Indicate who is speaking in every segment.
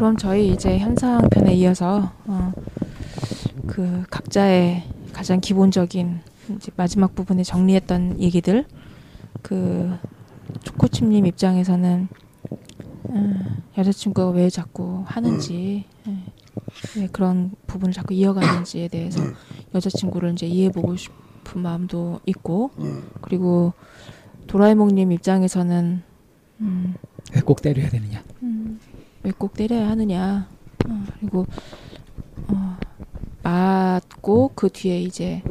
Speaker 1: 그럼 저희 이제 현상 편에 이어서 어, 그 각자의 가장 기본적인 이제 마지막 부분에 정리했던 얘기들 그 초코칩님 입장에서는 음, 여자친구가 왜 자꾸 하는지 예, 왜 그런 부분을 자꾸 이어가는지에 대해서 여자친구를 이제 이해해보고 싶은 마음도 있고 그리고 도라에몽님 입장에서는 음,
Speaker 2: 왜 꼭 때려야 되느냐?
Speaker 1: 음, 왜꼭 때려야 하느냐. 어, 그리고 어, 맞고 그 뒤에 이제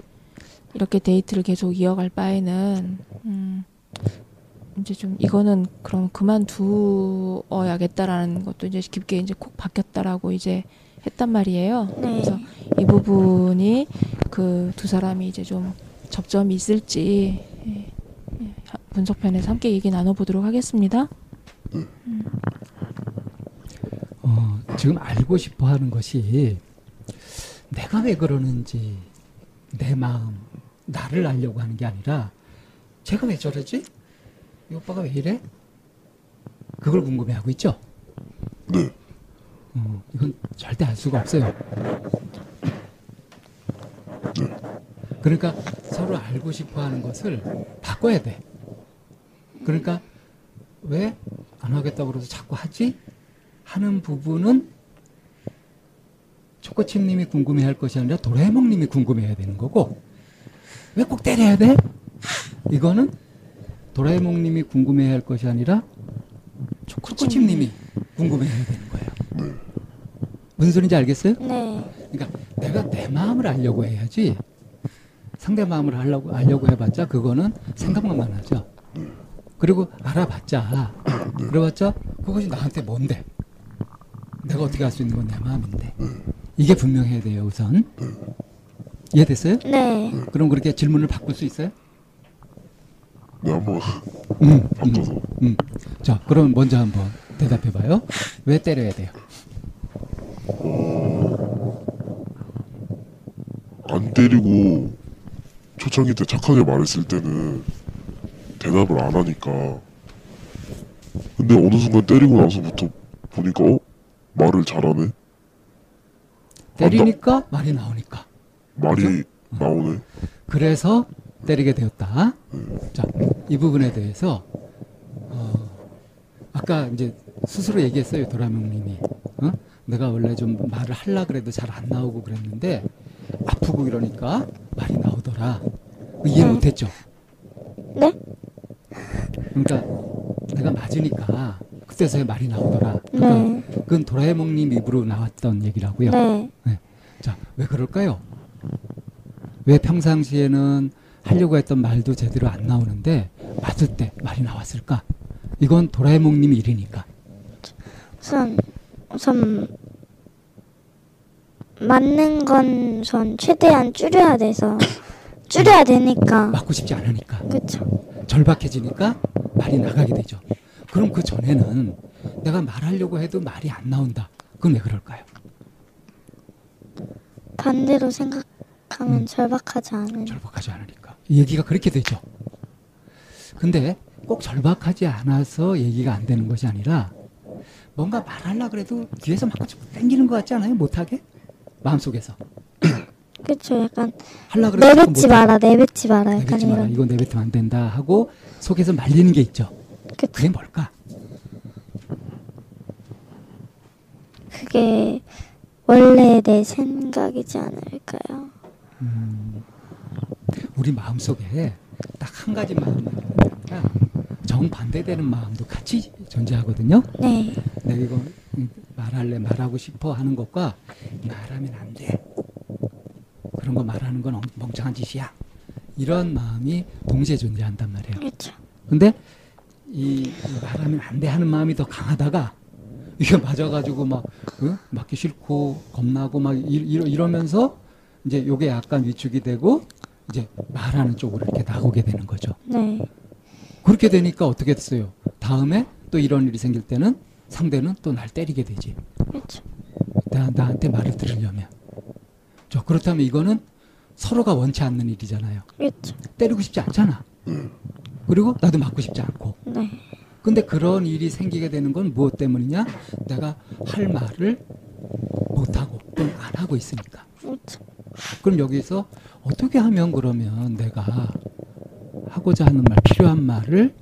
Speaker 1: 이렇게 데이트를 계속 이어갈 바에는 음, 이제 좀 이거는 그럼 그만두어야겠다라는 것도 이제 깊게 이제 콕 박혔다라고 이제 했단 말이에요.
Speaker 3: 네.
Speaker 1: 그래서 이 부분이 그 두 사람이 이제 좀 접점이 있을지 예, 예, 분석편에서 함께 얘기 나눠보도록 하겠습니다.
Speaker 2: 어, 지금 알고 싶어 하는 것이 내가 왜 그러는지 내 마음, 나를 알려고 하는 게 아니라 제가 왜 저러지? 이 오빠가 왜 이래? 그걸 궁금해하고 있죠?
Speaker 4: 네.
Speaker 2: 어, 이건 절대 알 수가 없어요. 그러니까 서로 알고 싶어 하는 것을 바꿔야 돼. 그러니까 왜 안 하겠다고 그래서 자꾸 하지? 하는 부분은 초코칩님이 궁금해할 것이 아니라 도라에몽님이 궁금해야 되는 거고 왜 꼭 때려야 돼? 이거는 도라에몽님이 궁금해할 것이 아니라 초코칩님이 궁금해야 되는 거예요. 무슨 소리인지 알겠어요?
Speaker 3: 네.
Speaker 2: 그러니까 내가 내 마음을 알려고 해야지 상대 마음을 알려고 알려고 해봤자 그거는 생각만 많아져. 그리고 알아봤자 그래봤자 그것이 나한테 뭔데? 내가 어떻게 할 수 있는 건 내 마음인데 이게 분명해야 돼요 우선. 이해됐어요?
Speaker 3: 네.
Speaker 2: 그럼 그렇게 질문을 바꿀 수 있어요?
Speaker 4: 네, 한번
Speaker 2: 음. 음, 음. 자, 그럼 먼저 한번 대답해봐요. 왜 때려야 돼요?
Speaker 4: 안 때리고 초창기 때 착하게 말했을 때는 대답을 안 하니까 근데 어느 순간 때리고 나서부터 보니까 어? 말을 잘하네?
Speaker 2: 때리니까 말이 나오니까.
Speaker 4: 말이 나오네?
Speaker 2: 그래서 때리게 되었다. 자, 이 부분에 대해서 어, 아까 이제 스스로 얘기했어요 도라명님이. 어? 내가 원래 좀 말을 하려 그래도 잘 안 나오고 그랬는데 아프고 이러니까 말이 나오더라. 이해
Speaker 3: 네.
Speaker 2: 못했죠.
Speaker 3: 네?
Speaker 2: 그러니까 내가 맞으니까 그때서야 말이 나오더라. 그러니까
Speaker 3: 네.
Speaker 2: 그건 도라에몽님 입으로 나왔던 얘기라고요.
Speaker 3: 네.
Speaker 2: 자, 왜 그럴까요? 왜 평상시에는 하려고 했던 말도 제대로 안 나오는데 맞을 때 말이 나왔을까? 이건 도라에몽님 일이니까.
Speaker 3: 우선 우선 맞는 건 전 최대한 줄여야 돼서 줄여야 되니까
Speaker 2: 맞고 싶지 않으니까.
Speaker 3: 그쵸
Speaker 2: 절박해지니까 말이 나가게 되죠. 그럼 그 전에는 내가 말하려고 해도 말이 안 나온다. 그건 왜 그럴까요?
Speaker 3: 반대로 생각하면
Speaker 2: 음.
Speaker 3: 절박하지 않은.
Speaker 2: 절박하지 않으니까 얘기가 그렇게 되죠. 근데 꼭 절박하지 않아서 얘기가 안 되는 것이 아니라 뭔가 말하려 그래도 뒤에서 막 땡기는 것 같지 않아요? 못하게 마음속에서
Speaker 3: 그렇죠. 약간
Speaker 2: 하려 그래도
Speaker 3: 내뱉지. 마라, 내뱉지 마라. 약간
Speaker 2: 내뱉지 마라. 이거 내뱉으면 안 된다 하고 속에서 말리는 게 있죠.
Speaker 3: 그쵸.
Speaker 2: 그게 뭘까?
Speaker 3: 그게 원래 내 생각이지 않을까요?
Speaker 2: 우리 마음속에 딱 한 가지 마음이 아니라 정반대되는 마음도 같이 존재하거든요.
Speaker 3: 네.
Speaker 2: 내가 이거 말할래 말하고 싶어 하는 것과 말하면 안 돼. 그런 거 말하는 건 엉- 멍청한 짓이야. 이런 마음이 동시에 존재한단 말이에요.
Speaker 3: 그렇죠.
Speaker 2: 근데 이, 이 말하면 안 돼 하는 마음이 더 강하다가 이게 맞아가지고 막 응? 맞기 싫고 겁나고 막 이, 이러, 이러 면서 이제 요게 약간 위축이 되고 이제 말하는 쪽으로 이렇게 나오게 되는 거죠.
Speaker 3: 네.
Speaker 2: 그렇게 되니까 어떻게 됐어요? 다음에 또 이런 일이 생길 때는 상대는 또 날 때리게 되지.
Speaker 3: 그렇죠.
Speaker 2: 나, 나한테 말을 들으려면. 저 그렇다면 이거는 서로가 원치 않는 일이잖아요.
Speaker 3: 그렇죠.
Speaker 2: 때리고 싶지 않잖아. 그리고 나도 맞고 싶지 않고.
Speaker 3: 네.
Speaker 2: 근데 그런 일이 생기게 되는 건 무엇 때문이냐? 내가 할 말을 못하고 또는 안 하고 있으니까.
Speaker 3: 그렇죠.
Speaker 2: 그럼 여기서 어떻게 하면 그러면 내가 하고자 하는 말, 필요한 말을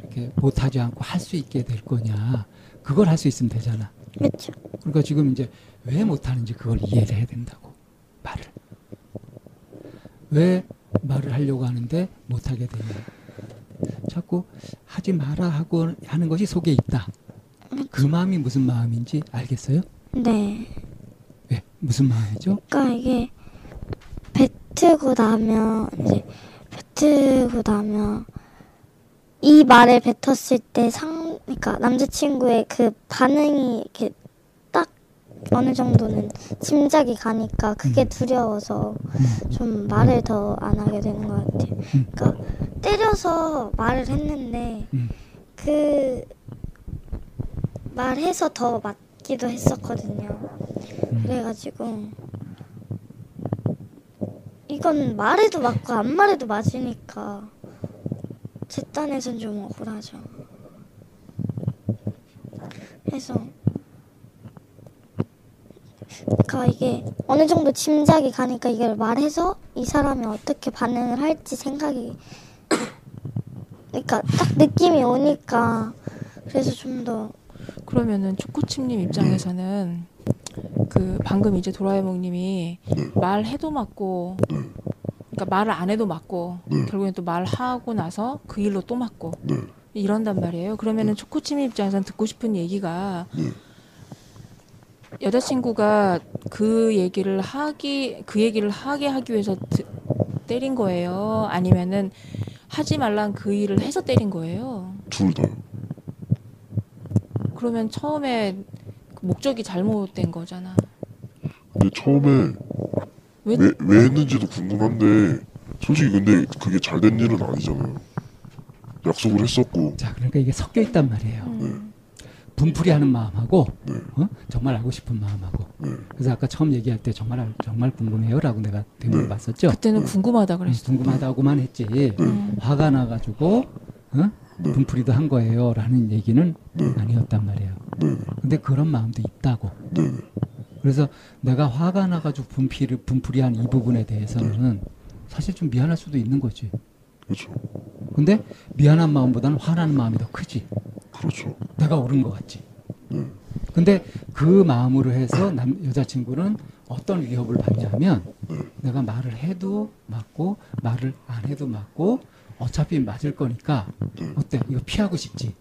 Speaker 2: 이렇게 못하지 않고 할 수 있게 될 거냐. 그걸 할 수 있으면 되잖아.
Speaker 3: 그렇죠.
Speaker 2: 그러니까 지금 이제 왜 못하는지 그걸 이해를 해야 된다고. 말을. 왜 말을 하려고 하는데 못하게 되냐. 자꾸 하지 마라 하고 하는 것이 속에 있다. 그 마음이 무슨 마음인지 알겠어요?
Speaker 3: 네.
Speaker 2: 왜? 무슨 마음이죠?
Speaker 3: 그러니까 이게 뱉고 나면 이제 뱉고 나면 이 말을 뱉었을 때 상, 그러니까 남자친구의 그 반응이 이렇게 딱 어느 정도는 짐작이 가니까 그게 두려워서 좀 말을 더 안 하게 되는 것 같아요. 그러니까 때려서 말을 했는데
Speaker 2: 음.
Speaker 3: 그 말해서 더 맞기도 했었거든요. 그래가지고 이건 말해도 맞고 안 말해도 맞으니까 제 딴에선 좀 억울하죠. 그래서 그러니까 이게 어느 정도 짐작이 가니까 이걸 말해서 이 사람이 어떻게 반응을 할지 생각이 그러니까 딱 느낌이 오니까 그래서 좀 더
Speaker 1: 그러면은 축구팀님 입장에서는 그 방금 이제 도라에몽님이 말해도 맞고 그러니까 말을 안 해도 맞고 결국엔 또 말하고 나서 그 일로 또 맞고 이런단 말이에요. 그러면은 축구팀 입장에서는 듣고 싶은 얘기가 여자친구가 그 얘기를 하기 그 얘기를 하게 하기 위해서 드- 때린 거예요. 아니면은 하지 말란 그 일을 해서 때린 거예요.
Speaker 4: 둘 다요.
Speaker 1: 그러면 처음에 그 목적이 잘못된 거잖아.
Speaker 4: 근데 처음에
Speaker 1: 왜
Speaker 4: 왜, 왜 했는지도 궁금한데 솔직히 근데 그게 잘 된 일은 아니잖아요. 약속을 했었고
Speaker 2: 자, 그러니까 이게 섞여 있단 말이에요.
Speaker 1: 음.
Speaker 2: 분풀이 하는 마음하고
Speaker 4: 네.
Speaker 2: 어? 정말 알고 싶은 마음하고.
Speaker 4: 네.
Speaker 2: 그래서 아까 처음 얘기할 때 정말 알- 정말 궁금해요라고 내가 되물어봤었죠.
Speaker 1: 그때는 궁금하다
Speaker 2: 음,
Speaker 1: 그랬어.
Speaker 2: 궁금하다고만 했지.
Speaker 1: 음.
Speaker 2: 화가 나가지고 어? 분풀이도 한 거예요라는 얘기는 아니었단 말이에요.
Speaker 4: 네.
Speaker 2: 근데 그런 마음도 있다고.
Speaker 4: 네.
Speaker 2: 그래서 내가 화가 나가지고 분풀이 분풀이한 이 부분에 대해서는 사실 좀 미안할 수도 있는 거지.
Speaker 4: 그렇죠.
Speaker 2: 근데 미안한 마음보다는 화나는 마음이 더 크지.
Speaker 4: 그렇죠.
Speaker 2: 내가 옳은 것 같지.
Speaker 4: 네.
Speaker 2: 근데 그 마음으로 해서 남 여자친구는 어떤 위협을 받냐면 내가 말을 해도 맞고 말을 안 해도 맞고 어차피 맞을 거니까 어때? 이거 피하고 싶지?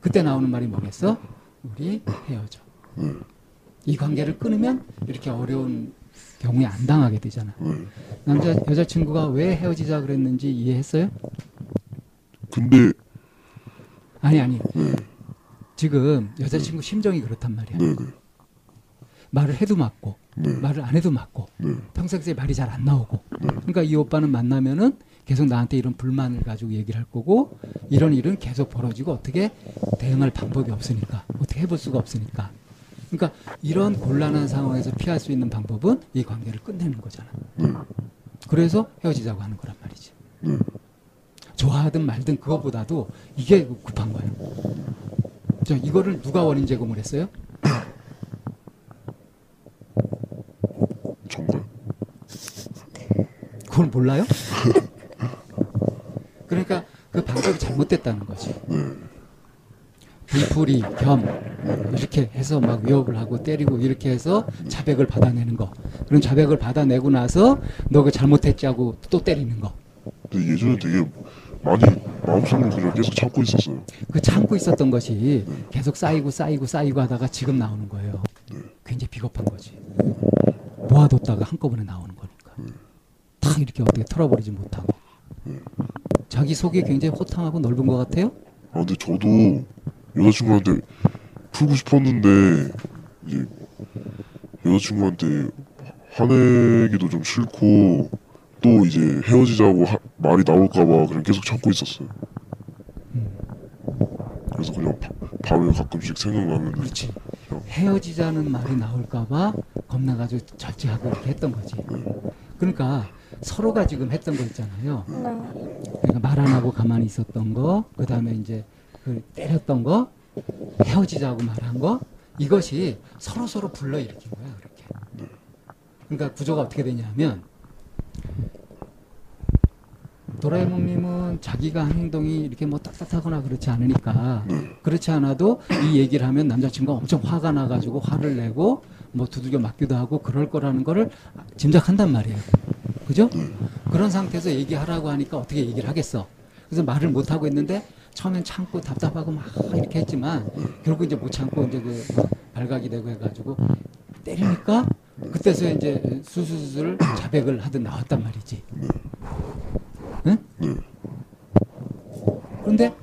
Speaker 2: 그때 나오는 말이 뭐겠어? 우리 헤어져. 이 관계를 끊으면 이렇게 어려운 경우에 안 당하게 되잖아. 남자 여자친구가 왜 헤어지자 그랬는지 이해했어요?
Speaker 4: 근데
Speaker 2: 아니 아니 지금 여자친구 심정이 그렇단 말이야
Speaker 4: 네네.
Speaker 2: 말을 해도 맞고
Speaker 4: 네.
Speaker 2: 말을 안 해도 맞고
Speaker 4: 네.
Speaker 2: 평상시에 말이 잘 안 나오고 그러니까 이 오빠는 만나면은 계속 나한테 이런 불만을 가지고 얘기를 할 거고 이런 일은 계속 벌어지고 어떻게 대응할 방법이 없으니까 어떻게 해볼 수가 없으니까 그러니까 이런 곤란한 상황에서 피할 수 있는 방법은 이 관계를 끝내는 거잖아.
Speaker 4: 네.
Speaker 2: 그래서 헤어지자고 하는 거란 말이지.
Speaker 4: 네.
Speaker 2: 좋아하든 말든 그거보다도 이게 급한 거예 요. 자, 이거를 누가 원인 제공을 했어요?
Speaker 4: 정말.
Speaker 2: 그걸 몰라요? 그러니까 그 방법이 잘못됐다는 거지. 불풀이 겸 이렇게 해서 막 위협을 하고 때리고 이렇게 해서 자백을 받아내는 거. 그런 자백을 받아내고 나서 너그 잘못했지 하고 또 때리는 거.
Speaker 4: 근데 예전에 되게 많이 마음속으로 그냥 계속 참고 있었어요.
Speaker 2: 그 참고 있었던 것이 계속 쌓이고 쌓이고 쌓이고 하다가 지금 나오는 거예요. 굉장히 비겁한 거지. 모아뒀다가 한꺼번에 나오는 거니까. 다 이렇게 어떻게 털어버리지 못하고. 자기 속이 굉장히 호탕하고 넓은 것 같아요?
Speaker 4: 아 근데 저도 여자친구한테 풀고 싶었는데 이제 여자친구한테 화내기도 좀 싫고 또 이제 헤어지자고 하- 말이 나올까봐 그냥 계속 참고 있었어요. 그래서 그냥 바- 밤에 가끔씩 생각나면
Speaker 2: 그렇지. 헤어지자는 말이 나올까봐 겁나가지고 절제하고 이렇게 했던 거지. 그러니까 서로가 지금 했던 거 있잖아요. 그러니까 말 안 하고 가만히 있었던 거, 그 다음에 이제 그 때렸던 거, 헤어지자고 말한 거, 이것이 서로 서로 불러 일으킨 거야, 그렇게. 그러니까 구조가 어떻게 되냐면, 도라에몽님은 자기가 한 행동이 이렇게 뭐 딱딱하거나 그렇지 않으니까 그렇지 않아도 이 얘기를 하면 남자친구가 엄청 화가 나가지고 화를 내고 뭐 두들겨 맞기도 하고 그럴 거라는 거를 짐작한단 말이에요. 그죠? 그런 상태에서 얘기하라고 하니까 어떻게 얘기를 하겠어. 그래서 말을 못 하고 있는데 처음엔 참고 답답하고 막 이렇게 했지만 결국 이제 못 참고 이제 그 발각이 되고 해가지고 때리니까 그때서 이제 수수수술 자백을 하듯 나왔단 말이지. 응? 그런데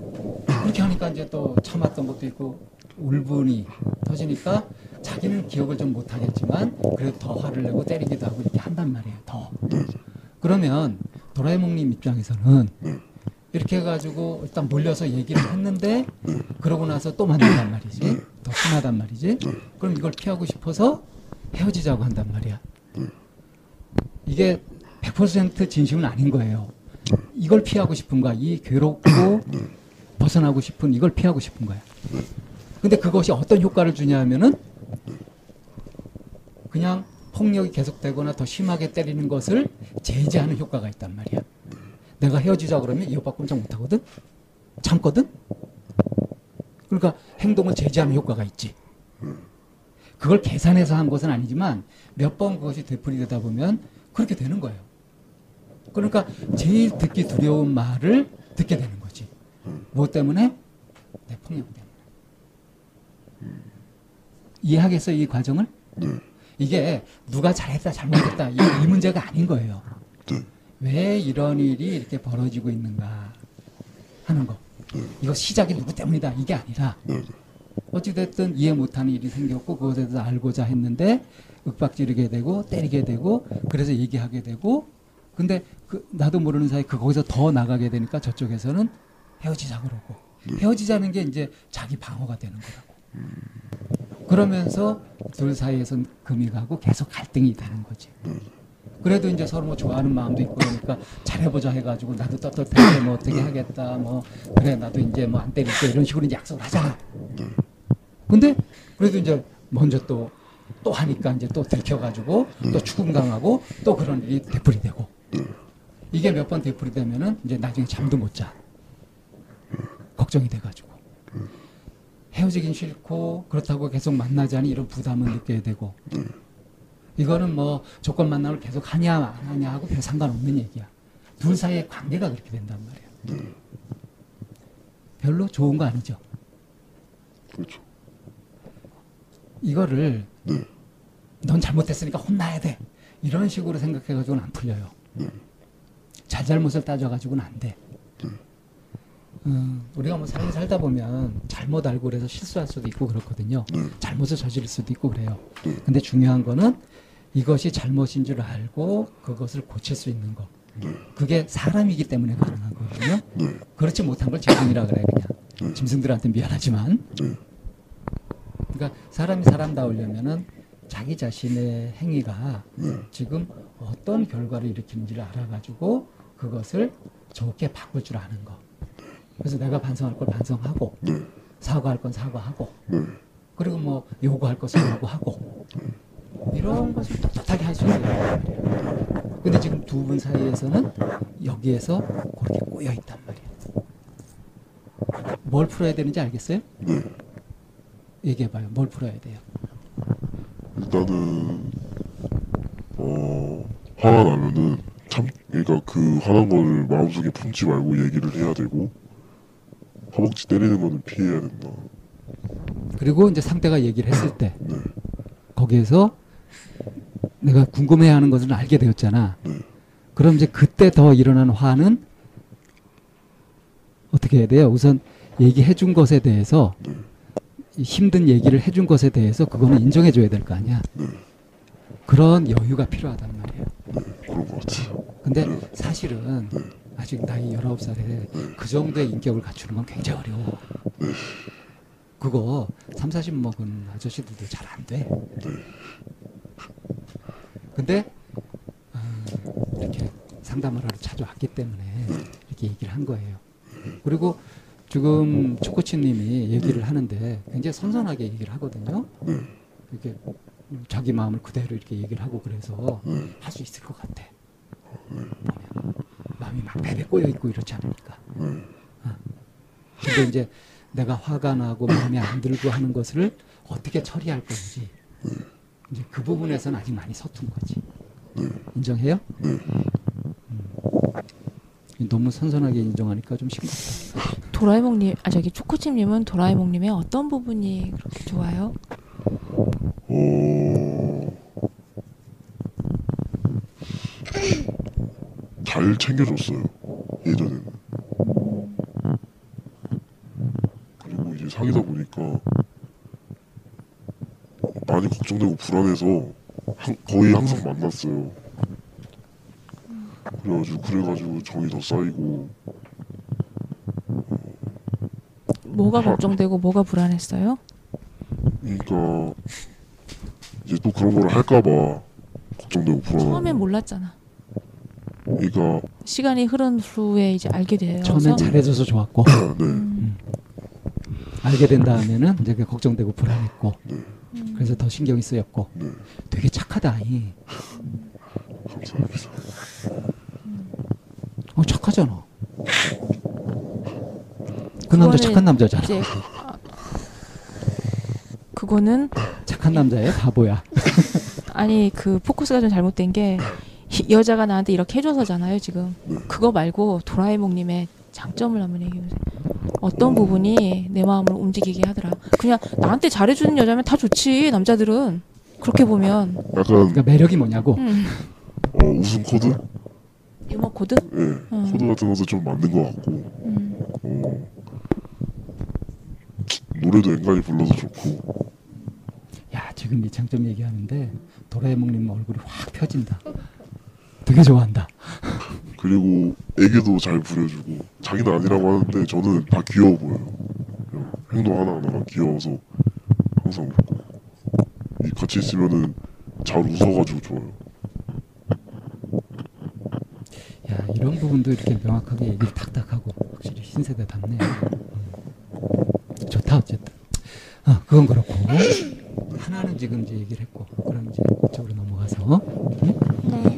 Speaker 2: 그렇게 하니까 이제 또 참았던 것도 있고 울분이 터지니까 자기는 기억을 좀 못하겠지만 그래도 더 화를 내고 때리기도 하고 이렇게 한단 말이에요. 더. 그러면 도라에몽님 입장에서는 이렇게 해가지고 일단 몰려서 얘기를 했는데 그러고 나서 또 만난단 말이지. 더 심하단 말이지. 그럼 이걸 피하고 싶어서 헤어지자고 한단 말이야. 이게 100% 진심은 아닌 거예요. 이걸 피하고 싶은 거야. 이 괴롭고 벗어나고 싶은 이걸 피하고 싶은 거야. 근데 그것이 어떤 효과를 주냐 하면은 그냥 폭력이 계속되거나 더 심하게 때리는 것을 제지하는 효과가 있단 말이야. 내가 헤어지자 그러면 이 오빠 꼼짝 못 하거든? 참거든? 그러니까 행동을 제지하는 효과가 있지. 그걸 계산해서 한 것은 아니지만 몇 번 그것이 되풀이되다 보면 그렇게 되는 거예요. 그러니까 제일 듣기 두려운 말을 듣게 되는 거지. 무엇 때문에? 내 폭력 때문에. 이해하겠어요, 이 과정을? 이게 누가 잘했다, 잘못했다, 이, 이 문제가 아닌 거예요.
Speaker 4: 네.
Speaker 2: 왜 이런 일이 이렇게 벌어지고 있는가 하는 거. 이거 시작이 누구 때문이다, 이게 아니라 어찌됐든 이해 못하는 일이 생겼고 그것에 대해서 알고자 했는데 윽박지르게 되고 때리게 되고 그래서 얘기하게 되고 근데 그 나도 모르는 사이 그 거기서 더 나가게 되니까 저쪽에서는 헤어지자 그러고 헤어지자는 게 이제 자기 방어가 되는 거라고. 그러면서 둘 사이에서 금이 가고 계속 갈등이 되는 거지. 그래도 이제 서로 뭐 좋아하는 마음도 있고 그러니까 잘해보자 해가지고 나도 떳떳하게 뭐 어떻게 하겠다 뭐 그래 나도 이제 뭐 안 때릴게 이런 식으로 이제 약속을 하잖아. 근데 그래도 이제 먼저 또또 하니까 이제 또 들켜가지고 또 추궁당하고 또 그런 일이 되풀이 되고 이게 몇 번 되풀이 되면은 이제 나중에 잠도 못 자. 걱정이 돼가지고 헤어지긴 싫고 그렇다고 계속 만나자니 이런 부담을 느껴야 되고 이거는 뭐 조건 만남을 계속 하냐 안 하냐 하고 별 상관없는 얘기야. 둘 사이의 관계가 그렇게 된단 말이야. 별로 좋은 거 아니죠.
Speaker 4: 그렇죠.
Speaker 2: 이거를 넌 잘못했으니까 혼나야 돼. 이런 식으로 생각해가지고는 안 풀려요. 잘잘못을 따져가지고는 안 돼. 음, 우리가 뭐 삶을 살다 보면 잘못 알고 그래서 실수할 수도 있고 그렇거든요. 잘못을 저지를 수도 있고 그래요. 근데 중요한 거는 이것이 잘못인 줄 알고 그것을 고칠 수 있는 거. 그게 사람이기 때문에 가능한 거거든요. 그렇지 못한 걸 짐승이라 그래 그냥. 짐승들한테 미안하지만. 그러니까 사람이 사람다우려면은 자기 자신의 행위가
Speaker 4: 네.
Speaker 2: 지금 어떤 결과를 일으키는지를 알아가지고 그것을 좋게 바꿀 줄 아는 거. 그래서 내가 반성할 걸 반성하고
Speaker 4: 네.
Speaker 2: 사과할 건 사과하고
Speaker 4: 네.
Speaker 2: 그리고 뭐 요구할 것을 요구하고 이런 것을 떳떳하게 할수 말이에요. 근데 지금 두 분 사이에서는 여기에서 그렇게 꼬여 있단 말이에요. 뭘 풀어야 되는지 알겠어요?
Speaker 4: 네.
Speaker 2: 얘기해봐요. 뭘 풀어야 돼요?
Speaker 4: 일단은 어 화가 나면은 참 그러니까 그 화난 거를 마음속에 품지 말고 얘기를 해야 되고 허벅지 때리는 거는 피해야 된다.
Speaker 2: 그리고 이제 상대가 얘기를 했을 때
Speaker 4: 네.
Speaker 2: 거기에서 내가 궁금해하는 것을 알게 되었잖아.
Speaker 4: 네.
Speaker 2: 그럼 이제 그때 더 일어난 화는 어떻게 해야 돼요? 우선 얘기해 준 것에 대해서
Speaker 4: 네.
Speaker 2: 이 힘든 얘기를 해준 것에 대해서 그거는 인정해 줘야 될 거 아니야.
Speaker 4: 네.
Speaker 2: 그런 여유가 필요하단 말이에요.
Speaker 4: 네. 그런 것 같아요.
Speaker 2: 근데
Speaker 4: 네.
Speaker 2: 사실은
Speaker 4: 네.
Speaker 2: 아직 나이 19살에 그 정도의 인격을 갖추는 건 굉장히 어려워.
Speaker 4: 네.
Speaker 2: 그거 3, 40 먹은 아저씨들도 잘 안 돼.
Speaker 4: 네.
Speaker 2: 근데 어, 이렇게 상담을 하러 자주 왔기 때문에 이렇게 얘기를 한 거예요. 그리고 지금 초코치님이 얘기를 하는데 굉장히 선선하게 얘기를 하거든요.
Speaker 4: 네.
Speaker 2: 이렇게 자기 마음을 그대로 이렇게 얘기를 하고 그래서
Speaker 4: 네.
Speaker 2: 할수 있을 것 같아. 보면 마음이 막 베베 꼬여 있고 이렇지 않으니까.
Speaker 4: 네.
Speaker 2: 근데 이제 내가 화가 나고 마음에 안 들고 하는 것을 어떻게 처리할 건지 이제 그 부분에서는 아직 많이 서툰 거지. 인정해요? 음. 너무 선선하게 인정하니까 좀 싱겁다.
Speaker 1: 도라에몽님, 아 저기 초코칩님은 도라에몽님의 어떤 부분이 그렇게 좋아요?
Speaker 4: 어... 잘 챙겨줬어요. 예전에는. 그리고 이제 사귀다 보니까 많이 걱정되고 불안해서 한- 거의 항상 만났어요. 그래가지고 그래가지고 정이 더 쌓이고
Speaker 1: 뭐가 걱정되고 뭐가 불안했어요?
Speaker 4: 그러니까 이제 또 그런 걸 할까봐 걱정되고 불안하고
Speaker 1: 처음엔 몰랐잖아.
Speaker 4: 그러니까
Speaker 1: 시간이 흐른 후에 이제 알게 되어서
Speaker 2: 처음엔 잘해줘서 좋았고
Speaker 4: 네.
Speaker 2: 알게 된 다음에는 이제 걱정되고 불안했고
Speaker 4: 네.
Speaker 2: 그래서 더 신경이 쓰였고
Speaker 4: 네.
Speaker 2: 되게 착하다 이.
Speaker 4: 감사합니다.
Speaker 2: 어 착하잖아. 그 남자 착한 남자잖아.
Speaker 1: 이제 아, 그거는
Speaker 2: 착한 남자예요? 바보야.
Speaker 1: 아니 그 포커스가 좀 잘못된 게이 여자가 나한테 이렇게 해줘서잖아요 지금 그거 말고 도라에몽님의 장점을 한번 얘기해 보세요. 어떤 부분이 내 마음을 움직이게 하더라. 그냥 나한테 잘해주는 여자면 다 좋지 남자들은 그렇게 보면
Speaker 4: 약간
Speaker 2: 그러니까 매력이 뭐냐고.
Speaker 1: 음,
Speaker 4: 어, 웃음 코드?
Speaker 1: 유머 코드.
Speaker 4: 예.
Speaker 1: 음.
Speaker 4: 코드 같은 것도 좀 맞는 것 같고
Speaker 1: 음,
Speaker 4: 어, 노래도 앵간히 불러도 좋고
Speaker 2: 야 지금 이 장점 얘기하는데 도라에몽님 얼굴이 확 펴진다. 되게 좋아한다.
Speaker 4: 그리고 애교도 잘 부려주고 자기는 아니라고 하는데 저는 다 귀여워 보여요. 행동 하나하나가 귀여워서 항상 웃고 이 같이 있으면은 잘 웃어가지고 좋아요.
Speaker 2: 야 이런 부분도 이렇게 명확하게 얘기를 탁탁하고 확실히 신세대답네. 음. 좋다 어쨌든. 아 그건 그렇고 하나는 지금 이제 얘기를 했고 그럼 이제 이쪽으로 넘어가서 음?
Speaker 3: 네.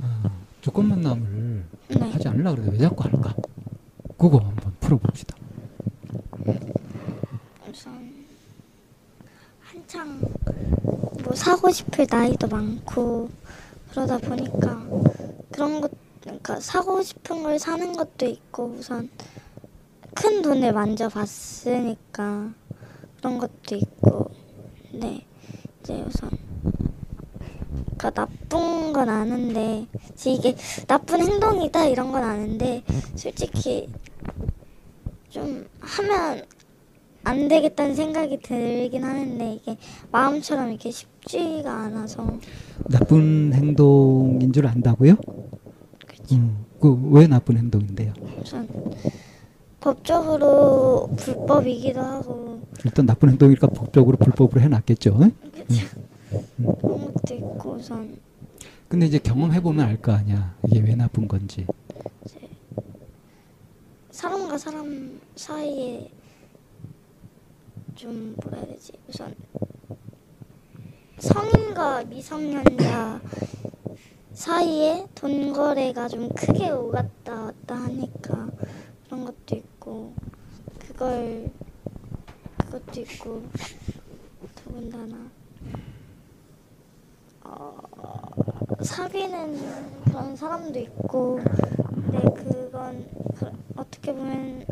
Speaker 2: 아, 조건 만남을
Speaker 3: 네.
Speaker 2: 하지 않으려고 그래도 왜 자꾸 할까? 그거 한번 풀어봅시다.
Speaker 3: 우선 한창 뭐 사고 싶을 나이도 많고 그러다 보니까 그런 것 그러니까 사고 싶은 걸 사는 것도 있고 우선 큰 돈을 만져 봤으니까 그런 것도 있고 네 이제 우선 그러니까 나쁜 건 아는데 이게 나쁜 행동이다 이런 건 아는데 솔직히 좀 하면 안 되겠다는 생각이 들긴 하는데 이게 마음처럼 이렇게 쉽지가 않아서
Speaker 2: 나쁜 행동인 줄 안다고요?
Speaker 3: 그치.
Speaker 2: 음, 그왜 나쁜 행동인데요?
Speaker 3: 우선 법적으로 불법이기도 하고
Speaker 2: 일단 나쁜 행동이니까 법적으로 불법으로 해놨겠죠. 응?
Speaker 3: 그런 것도 있고 우선
Speaker 2: 근데 이제 경험해 보면 알 거 아니야. 이게 왜 나쁜 건지.
Speaker 3: 사람과 사람 사이에 좀 뭐라 해야 되지 우선 성인과 미성년자 사이에 돈 거래가 좀 크게 오갔다 왔다 하니까 그런 것도 있고 그걸 그것도 있고 더군다나 어, 사귀는 그런 사람도 있고 근데 그건 그- 어떻게 보면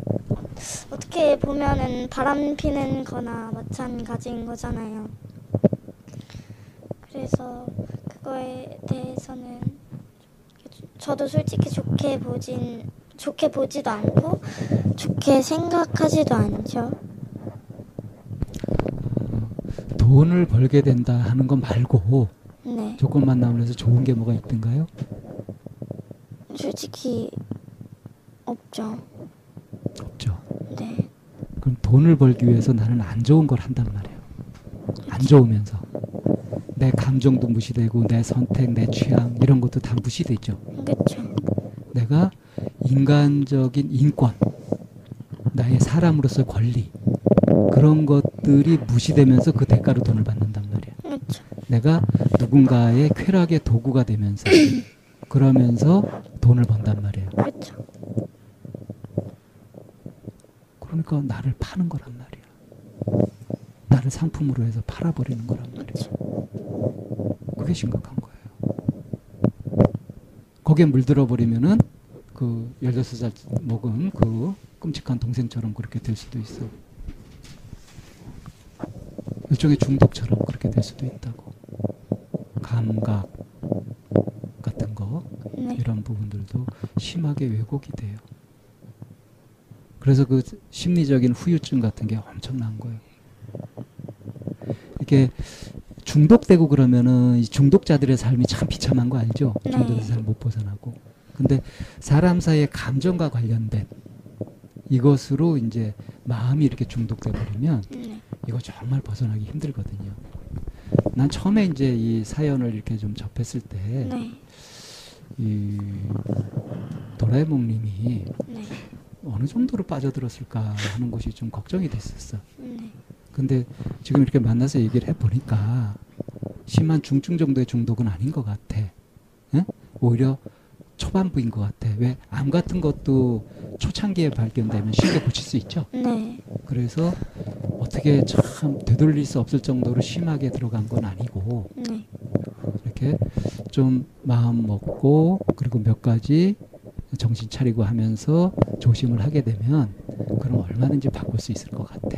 Speaker 3: 어떻게 보면은 바람 피는 거나 마찬가지인 거잖아요. 그래서 그거에 대해서는 저도 솔직히 좋게 보진 좋게 보지도 않고 좋게 생각하지도 않죠.
Speaker 2: 돈을 벌게 된다 하는 거 말고
Speaker 3: 네,
Speaker 2: 조건 만남을 해서 좋은 게 뭐가 있던가요?
Speaker 3: 솔직히 없죠.
Speaker 2: 없죠.
Speaker 3: 네,
Speaker 2: 그럼 돈을 벌기 위해서 나는 안 좋은 걸 한단 말이에요. 안 좋으면서 내 감정도 무시되고 내 선택, 내 취향 이런 것도 다 무시되죠.
Speaker 3: 그렇죠.
Speaker 2: 내가 인간적인 인권, 나의 사람으로서의 권리 그런 것들이 무시되면서 그 대가로 돈을 받는단 말이야.
Speaker 3: 그렇죠.
Speaker 2: 내가 누군가의 쾌락의 도구가 되면서 그러면서 돈을 번단 말이에요.
Speaker 3: 그렇죠.
Speaker 2: 그러니까 나를 파는 거란 말이야. 나를 상품으로 해서 팔아버리는 거란 말이야.
Speaker 3: 그렇죠.
Speaker 2: 그게 심각한 거예요. 거기에 물들어 버리면은 그 16살 먹은 그 끔찍한 동생처럼 그렇게 될 수도 있어. 일종의 중독처럼 그렇게 될 수도 있다고. 감각 같은 거
Speaker 3: 네,
Speaker 2: 이런 부분들도 심하게 왜곡이 돼요. 그래서 그 심리적인 후유증 같은 게 엄청난 거예요. 이게 중독되고 그러면은 이 중독자들의 삶이 참 비참한 거 알죠?
Speaker 3: 네.
Speaker 2: 중독에서 잘못 벗어나고. 근데 사람 사이의 감정과 관련된 이것으로 이제 마음이 이렇게 중독돼 버리면
Speaker 3: 네,
Speaker 2: 이거 정말 벗어나기 힘들거든요. 난 처음에 이제 이 사연을 이렇게 좀 접했을 때
Speaker 3: 네,
Speaker 2: 이 도라에몽님이
Speaker 3: 네,
Speaker 2: 어느 정도로 빠져들었을까 하는 것이 좀 걱정이 됐었어.
Speaker 3: 네,
Speaker 2: 근데 지금 이렇게 만나서 얘기를 해보니까 심한 중증 정도의 중독은 아닌 것 같아. 응? 오히려 초반부인 것 같아. 왜 암 같은 것도 초창기에 발견되면 쉽게 고칠 수 있죠.
Speaker 3: 네,
Speaker 2: 그래서 어떻게 참 되돌릴 수 없을 정도로 심하게 들어간 건 아니고
Speaker 3: 네,
Speaker 2: 이렇게 좀 마음 먹고 그리고 몇 가지 정신 차리고 하면서 조심을 하게 되면 그럼 얼마든지 바꿀 수 있을 것 같아.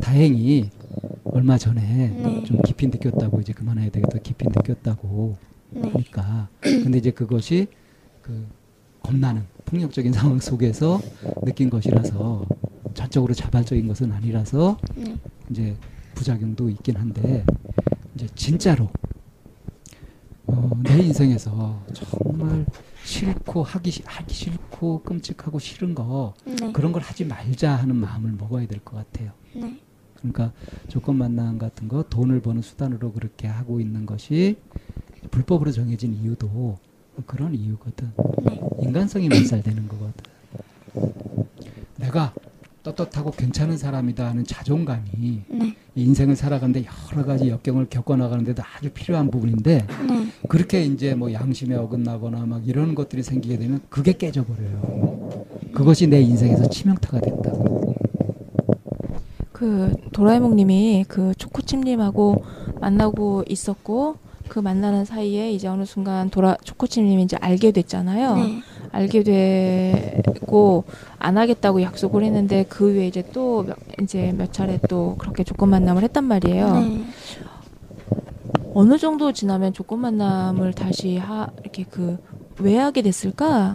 Speaker 2: 다행히 얼마 전에
Speaker 3: 네.
Speaker 2: 좀 깊이 느꼈다고 이제 그만해야 되겠다 깊이 느꼈다고
Speaker 3: 네,
Speaker 2: 하니까. 근데 이제 그것이 그 겁나는 폭력적인 상황 속에서 느낀 것이라서 전적으로 자발적인 것은 아니라서
Speaker 3: 네,
Speaker 2: 이제 부작용도 있긴 한데 이제 진짜로 어, 내 인생에서 정말 싫고 하기 싫- 하기 싫고 끔찍하고 싫은 거
Speaker 3: 네,
Speaker 2: 그런 걸 하지 말자 하는 마음을 먹어야 될 것 같아요.
Speaker 3: 네,
Speaker 2: 그러니까 조건 만남 같은 거 돈을 버는 수단으로 그렇게 하고 있는 것이 불법으로 정해진 이유도 그런 이유거든.
Speaker 3: 네,
Speaker 2: 인간성이 말살되는 거거든. 내가 떳떳하고 괜찮은 사람이다 하는 자존감이
Speaker 3: 네,
Speaker 2: 인생을 살아가는데 여러 가지 역경을 겪어나가는데도 아주 필요한 부분인데
Speaker 3: 네,
Speaker 2: 그렇게 이제 뭐 양심에 어긋나거나 막 이런 것들이 생기게 되면 그게 깨져버려요. 그것이 내 인생에서 치명타가 된다고.
Speaker 1: 그 도라에몽님이 그 초코칩님하고 만나고 있었고 그 만나는 사이에 이제 어느 순간 도라 초코칩님이 이제 알게 됐잖아요.
Speaker 3: 네,
Speaker 1: 알게 되고 안 하겠다고 약속을 했는데 그 후에 이제 또 몇, 이제 몇 차례 또 그렇게 조건 만남을 했단 말이에요.
Speaker 3: 네.
Speaker 1: 어느 정도 지나면 조건 만남을 다시 하 이렇게 그 왜 하게 됐을까?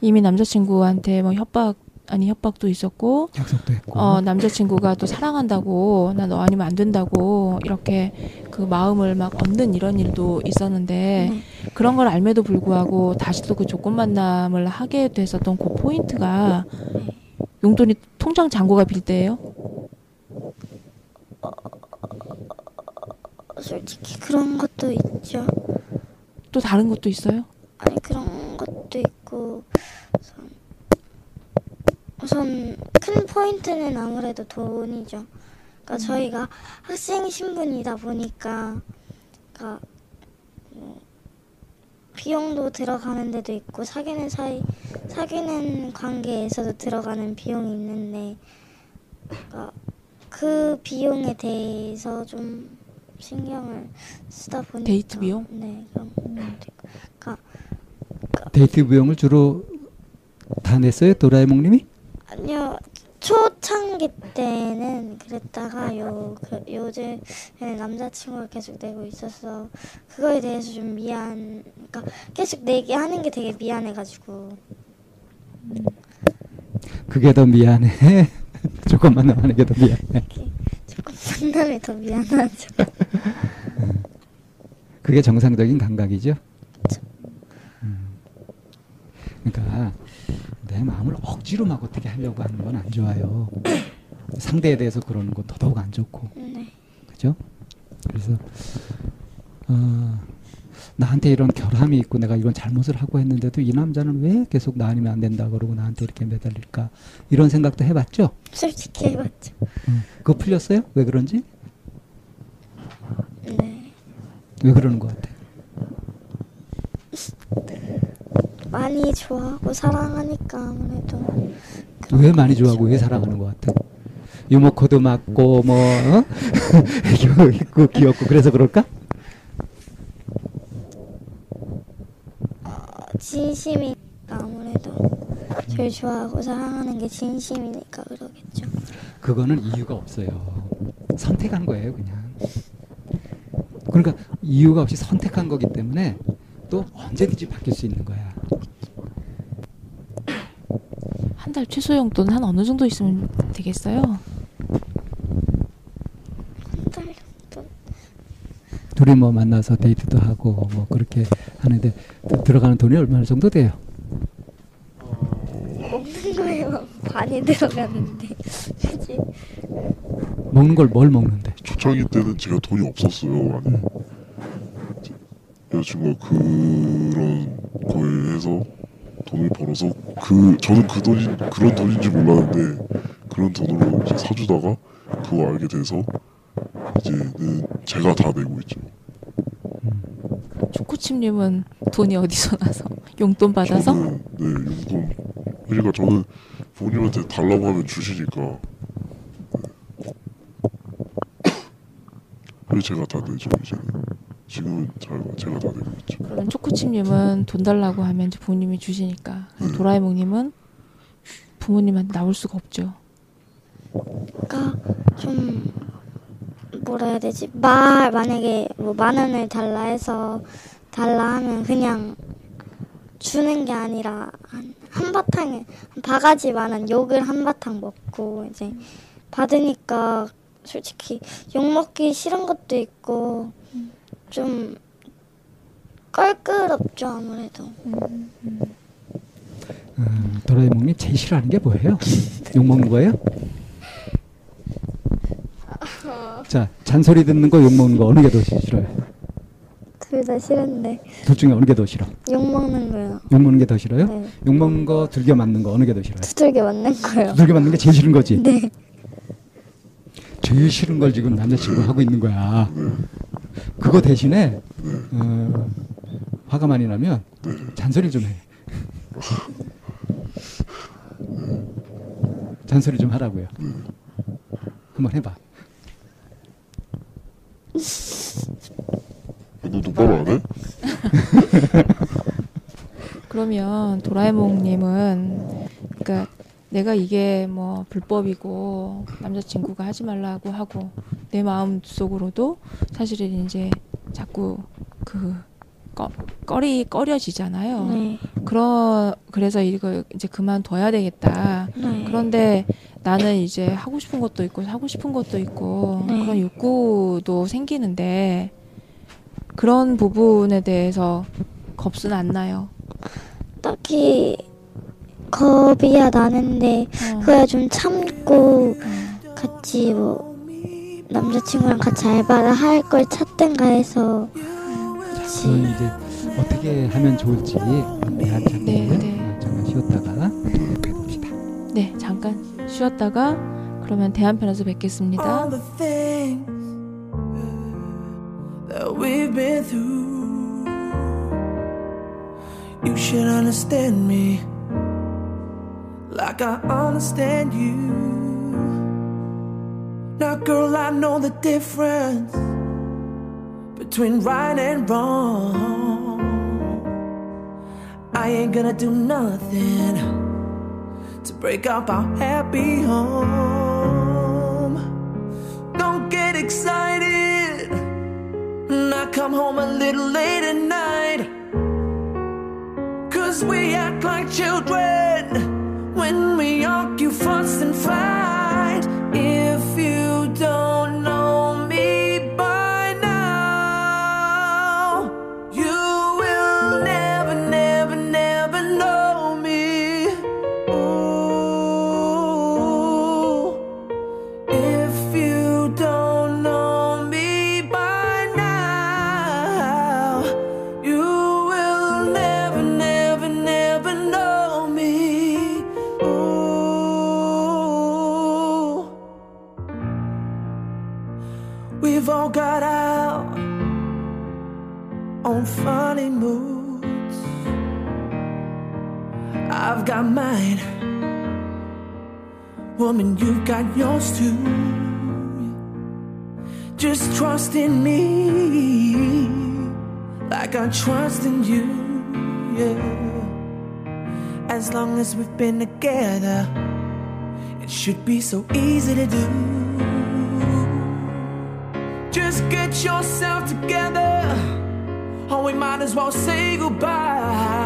Speaker 1: 이미 남자친구한테 뭐 협박 아니 협박도 있었고
Speaker 2: 약속도 했고.
Speaker 1: 어, 남자친구가 또 사랑한다고, 나 너 아니면 안 된다고, 이렇게 그 마음을 막 얻는 이런 일도 있었는데,
Speaker 3: 네.
Speaker 1: 그런 걸 알매도 불구하고 다시 또 그 조건 만남을 하게 됐었던 그 포인트가 용돈이 통장 잔고가 빌 때예요?
Speaker 3: 솔직히 그런 것도 있죠.
Speaker 1: 또 다른 것도 있어요?
Speaker 3: 아니 그런 것도 있고 우선, 우선 큰 포인트는 아무래도 돈이죠. 그러니까 저희가 학생 신분이다 보니까 그러니까 뭐 비용도 들어가는 데도 있고 사귀는 사이 사귀는 관계에서도 들어가는 비용이 있는데 그러니까 그 비용에 대해서 좀 신경을 쓰다 보니까
Speaker 1: 데이트 비용?
Speaker 3: 네 그런 것도 있고 그러니까
Speaker 2: 데이트 비용을 주로 다 냈어요 도라에몽님이?
Speaker 3: 아니요 초창기 때는 그랬다가 요 그, 요즘 남자친구가 계속 내고 있어서 그거에 대해서 좀 미안 그러니까 계속 내게 하는 게 되게 미안해가지고
Speaker 2: 그게 더 미안해. 조금만 더 하는 게더 미안해.
Speaker 3: 조금 만남이 더 미안하죠
Speaker 2: 그게 정상적인 감각이죠. 음. 그러니까 내 마음을 억지로 막 어떻게 하려고 하는 건 안 좋아요. 상대에 대해서 그러는 건 더더욱 안 좋고,
Speaker 3: 네
Speaker 2: 그죠? 그래서 어, 나한테 이런 결함이 있고 내가 이런 잘못을 하고 했는데도 이 남자는 왜 계속 나 아니면 안 된다 그러고 나한테 이렇게 매달릴까 이런 생각도 해봤죠.
Speaker 3: 솔직히 해봤죠
Speaker 2: 음. 그거 풀렸어요? 왜 그런지?
Speaker 3: 네
Speaker 2: 왜 그러는 것 같아?
Speaker 3: 많이 좋아하고 사랑하니까 아무래도
Speaker 2: 왜 많이 좋아하고 왜 사랑하는 것 같아? 유모코도 맞고 뭐 어? 애교 있고 귀엽고 그래서 그럴까?
Speaker 3: 진심이니까 아무래도 제일 좋아하고 사랑하는 게 진심이니까 그러겠죠
Speaker 2: 그거는 이유가 없어요. 선택한 거예요, 그냥. 그러니까 이유가 없이 선택한 거기 때문에 또 언제든지 바뀔 수 있는 거야.
Speaker 1: 한 달 최소 용돈 한 어느 정도 있으면 되겠어요?
Speaker 2: 둘이 뭐 만나서 데이트도 하고 뭐 그렇게 하는데 드- 들어가는 돈이 얼마나 정도 돼요?
Speaker 3: 먹는 거에만 많이 들어가는데 굳이
Speaker 2: 먹는 걸 뭘 먹는데?
Speaker 4: 초창기 때는 제가 돈이 없었어요 여자 친구가 그런 거에 해서 돈을 벌어서 그 저는 그 돈이 그런 돈인지 몰랐는데 그런 돈으로 이제 사주다가 그거 알게 돼서 이제는 제가 다 내고 있죠.
Speaker 1: 초코칩님은 돈이 어디서 나서? 용돈 받아서?
Speaker 4: 저는 네 용돈. 그러니까 저는 부모님한테 달라고 하면 주시니까. 네. 그래서 제가 다 내죠 이제는 지금은 잘 제가 다 내고 있죠
Speaker 1: 그러면 초코칩님은 돈 달라고 하면 이제 부모님이 주시니까
Speaker 4: 음.
Speaker 1: 도라에몽님은 부모님한테 나올 수가 없죠.
Speaker 3: 그러니까 좀 뭐라 해야 되지 말 만약에 뭐 만 원을 달라 해서 달라 하면 그냥 주는 게 아니라 한 한바탕에 바가지 많은 욕을 한바탕 먹고 이제 받으니까 솔직히 욕 먹기 싫은 것도 있고 좀 껄끄럽죠 아무래도
Speaker 2: 음, 도라에몽님 제일 싫어하는 게 뭐예요? 욕 먹는 거예요? 자 잔소리 듣는 거 욕 먹는 거 어느 게 더 싫어요?
Speaker 3: 둘 다 싫은데
Speaker 2: 둘 중에 어느 게 더 싫어?
Speaker 3: 욕 먹는 거요
Speaker 2: 욕 먹는 게 더 싫어요?
Speaker 3: 네
Speaker 2: 욕 먹는 거 들겨 맞는 거 어느 게 더 싫어요?
Speaker 3: 두들겨 맞는 거요
Speaker 2: 들겨 맞는 게 제일 싫은 거지.
Speaker 3: 네
Speaker 2: 제일 싫은 걸 지금 남자친구 하고 있는 거야. 그거 대신에 어, 화가 많이 나면 잔소리 좀 해. 잔소리 좀 하라고요. 한번 해봐.
Speaker 4: 너 똑바로 안 해?
Speaker 1: 그러면 도라에몽님은 그러니까 내가 이게 뭐 불법이고 남자친구가 하지 말라고 하고 내 마음 속으로도 사실은 이제 자꾸 그 꺼, 꺼리 꺼려지잖아요.
Speaker 3: 네.
Speaker 1: 그러 그래서 이거 이제 그만둬야 되겠다.
Speaker 3: 네.
Speaker 1: 그런데 나는 이제 하고 싶은 것도 있고 하고 싶은 것도 있고
Speaker 3: 네.
Speaker 1: 그런 욕구도 생기는데 그런 부분에 대해서 겁은 안 나요.
Speaker 3: 딱히 겁이야 나는데
Speaker 1: 어.
Speaker 3: 그래 좀 참고 같이 뭐 남자친구랑 같이 알바를 할 걸 찾든가 해서 같이
Speaker 2: 그건 이제 어떻게 하면 좋을지 대한 장면
Speaker 1: 네, 네.
Speaker 2: 잠깐 쉬었다가 뵙봅시다.
Speaker 1: 네, 잠깐 쉬었다가 그러면 대한편에서 뵙겠습니다.
Speaker 5: all the things that we've been through. You should understand me like I understand you. Now, girl, I know the difference between right and wrong. I ain't gonna do nothing to break up our happy home. Don't get excited. And I come home a little late at night. Cause we act like children when we argue, fuss, and fight. Funny moods. I've got mine. Woman, you've got yours too. Just trust in me, like I trust in you. Yeah. As long as we've been together, it should be so easy to do. Just get yourself together, or we might as well say goodbye.